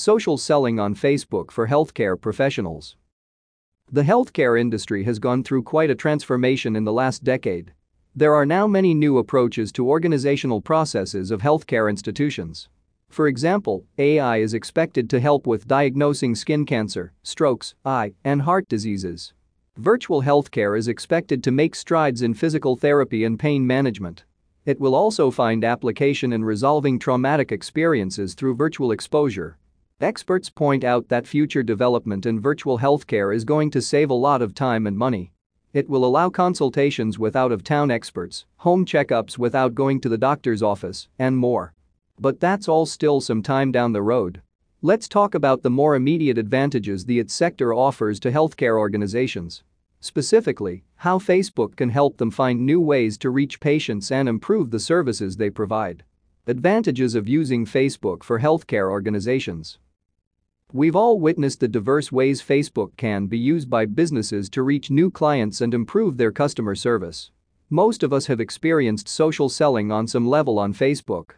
Social selling on Facebook for healthcare professionals. The healthcare industry has gone through quite a transformation in the last decade. There are now many new approaches to organizational processes of healthcare institutions. For example, AI is expected to help with diagnosing skin cancer, strokes, eye, and heart diseases. Virtual healthcare is expected to make strides in physical therapy and pain management. It will also find application in resolving traumatic experiences through virtual exposure. Experts point out that future development in virtual healthcare is going to save a lot of time and money. It will allow consultations with out of town experts, home checkups without going to the doctor's office, and more. But that's all still some time down the road. Let's talk about the more immediate advantages the IT sector offers to healthcare organizations. Specifically, how Facebook can help them find new ways to reach patients and improve the services they provide. Advantages of using Facebook for healthcare organizations. We've all witnessed the diverse ways Facebook can be used by businesses to reach new clients and improve their customer service. Most of us have experienced social selling on some level on Facebook.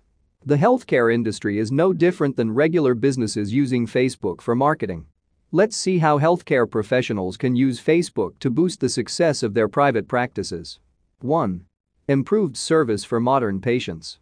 The healthcare industry is no different than regular businesses using Facebook for marketing. Let's see how healthcare professionals can use Facebook to boost the success of their private practices. 1. Improved service for modern patients.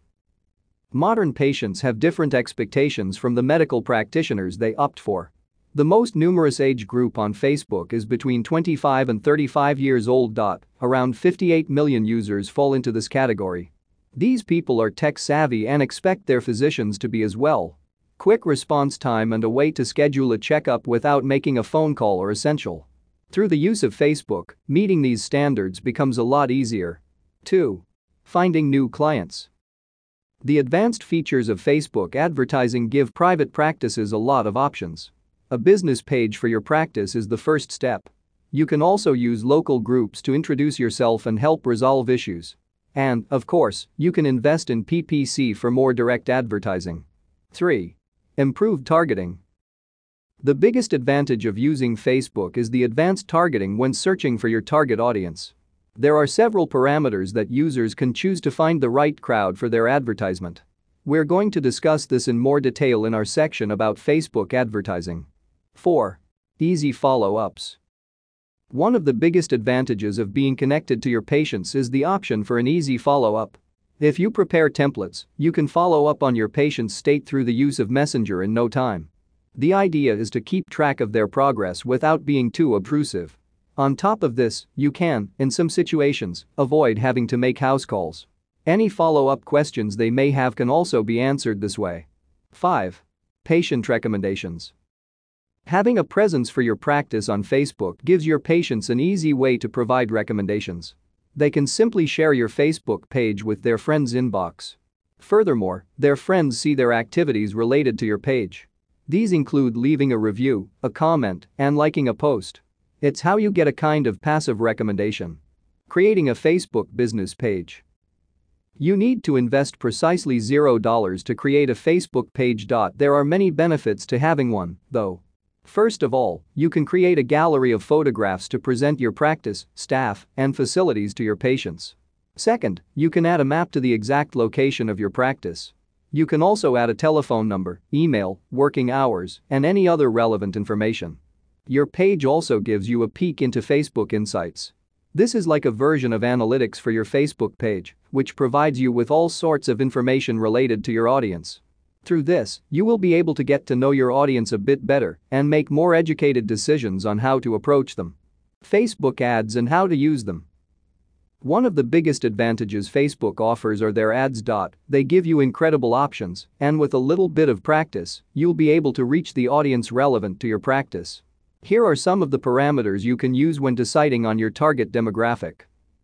Modern patients have different expectations from the medical practitioners they opt for. The most numerous age group on Facebook is between 25 and 35 years old. Around 58 million users fall into this category. These people are tech savvy and expect their physicians to be as well. Quick response time and a way to schedule a checkup without making a phone call are essential. Through the use of Facebook, meeting these standards becomes a lot easier. 2. Finding new clients. The advanced features of Facebook advertising give private practices a lot of options. A business page for your practice is the first step. You can also use local groups to introduce yourself and help resolve issues. And, of course, you can invest in PPC for more direct advertising. 3. Improved targeting. The biggest advantage of using Facebook is the advanced targeting when searching for your target audience. There are several parameters that users can choose to find the right crowd for their advertisement. We're going to discuss this in more detail in our section about Facebook advertising. 4. Easy follow-ups. One of the biggest advantages of being connected to your patients is the option for an easy follow-up. If you prepare templates, you can follow up on your patient's state through the use of Messenger in no time. The idea is to keep track of their progress without being too obtrusive. On top of this, you can, in some situations, avoid having to make house calls. Any follow-up questions they may have can also be answered this way. 5. Patient recommendations. Having a presence for your practice on Facebook gives your patients an easy way to provide recommendations. They can simply share your Facebook page with their friends' inbox. Furthermore, their friends see their activities related to your page. These include leaving a review, a comment, and liking a post. It's how you get a kind of passive recommendation. Creating a Facebook business page. You need to invest precisely $0 to create a Facebook page. There are many benefits to having one, though. First of all, you can create a gallery of photographs to present your practice, staff, and facilities to your patients. Second, you can add a map to the exact location of your practice. You can also add a telephone number, email, working hours, and any other relevant information. Your page also gives you a peek into Facebook Insights. This is like a version of analytics for your Facebook page, which provides you with all sorts of information related to your audience. Through this, you will be able to get to know your audience a bit better and make more educated decisions on how to approach them. Facebook ads and how to use them. One of the biggest advantages Facebook offers are their ads. They give you incredible options, and with a little bit of practice, you'll be able to reach the audience relevant to your practice. Here are some of the parameters you can use when deciding on your target demographic.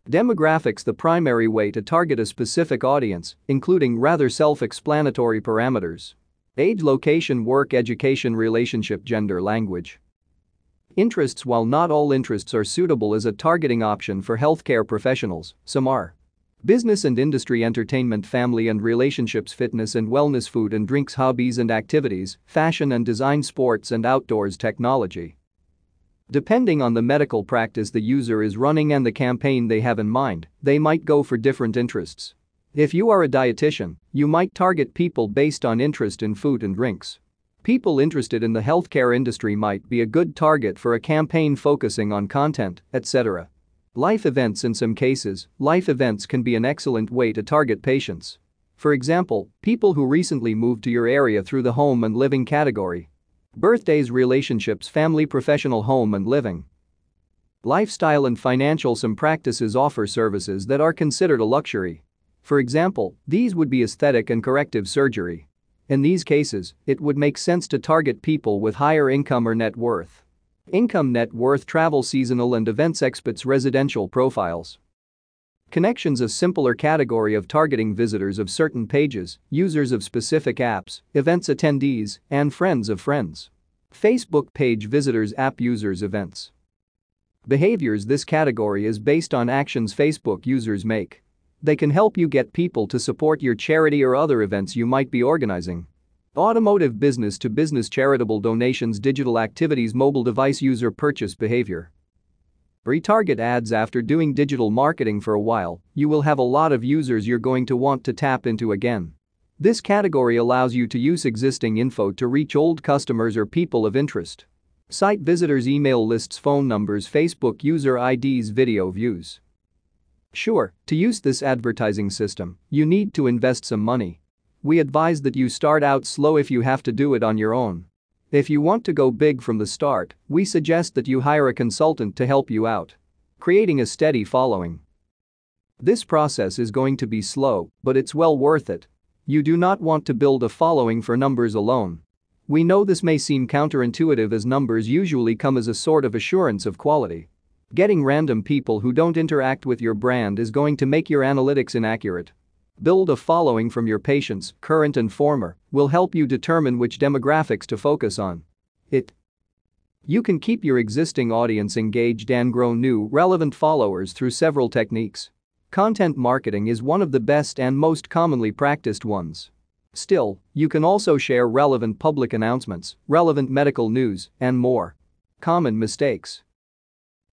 Demographics the primary way to target a specific audience, including rather self-explanatory parameters. Age location work education relationship gender language. Interests While not all interests are suitable as a targeting option for healthcare professionals, some are. Business and industry entertainment family and relationships fitness and wellness food and drinks hobbies and activities, fashion and design sports and outdoors technology. Depending on the medical practice the user is running and the campaign they have in mind, they might go for different interests. If you are a dietitian, you might target people based on interest in food and drinks. People interested in the healthcare industry might be a good target for a campaign focusing on content, etc. Life events In some cases, life events can be an excellent way to target patients. For example, people who recently moved to your area through the home and living category. Birthdays, relationships, family, professional, home and living. Lifestyle and financial Some practices offer services that are considered a luxury. For example, these would be aesthetic and corrective surgery. In these cases, it would make sense to target people with higher income or net worth. Income net worth travel seasonal and events expats, residential profiles. Connections a simpler category of targeting visitors of certain pages, users of specific apps, events attendees, and friends of friends. Facebook page visitors app users events. Behaviors This category is based on actions Facebook users make. They can help you get people to support your charity or other events you might be organizing. Automotive business to business charitable donations digital activities mobile device user purchase behavior. Retarget ads After doing digital marketing for a while, you will have a lot of users you're going to want to tap into again. This category allows you to use existing info to reach old customers or people of interest. Site visitors email lists phone numbers Facebook user IDs video views. Sure, to use this advertising system, you need to invest some money. We advise that you start out slow if you have to do it on your own. If you want to go big from the start, we suggest that you hire a consultant to help you out. Creating a steady following. This process is going to be slow, but it's well worth it. You do not want to build a following for numbers alone. We know this may seem counterintuitive as numbers usually come as a sort of assurance of quality. Getting random people who don't interact with your brand is going to make your analytics inaccurate. Build a following from your patients, current and former, will help you determine which demographics to focus on. It. You can keep your existing audience engaged and grow new, relevant followers through several techniques. Content marketing is one of the best and most commonly practiced ones. Still, you can also share relevant public announcements, relevant medical news, and more. Common mistakes.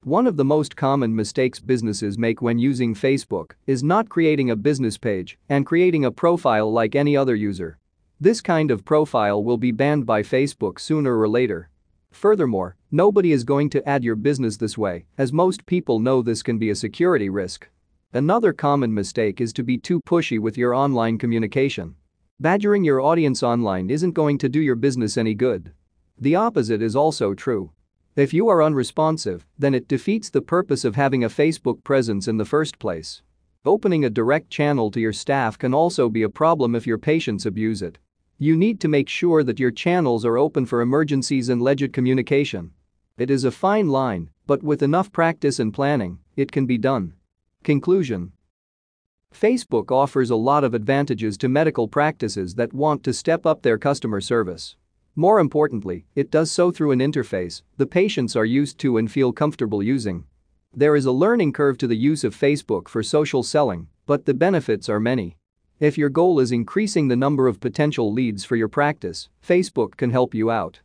One of the most common mistakes businesses make when using Facebook is not creating a business page and creating a profile like any other user. This kind of profile will be banned by Facebook sooner or later. Furthermore, nobody is going to add your business this way, as most people know this can be a security risk. Another common mistake is to be too pushy with your online communication. Badgering your audience online isn't going to do your business any good. The opposite is also true. If you are unresponsive, then it defeats the purpose of having a Facebook presence in the first place. Opening a direct channel to your staff can also be a problem if your patients abuse it. You need to make sure that your channels are open for emergencies and legit communication. It is a fine line, but with enough practice and planning, it can be done. Conclusion Facebook offers a lot of advantages to medical practices that want to step up their customer service. More importantly, it does so through an interface the patients are used to and feel comfortable using. There is a learning curve to the use of Facebook for social selling, but the benefits are many. If your goal is increasing the number of potential leads for your practice, Facebook can help you out.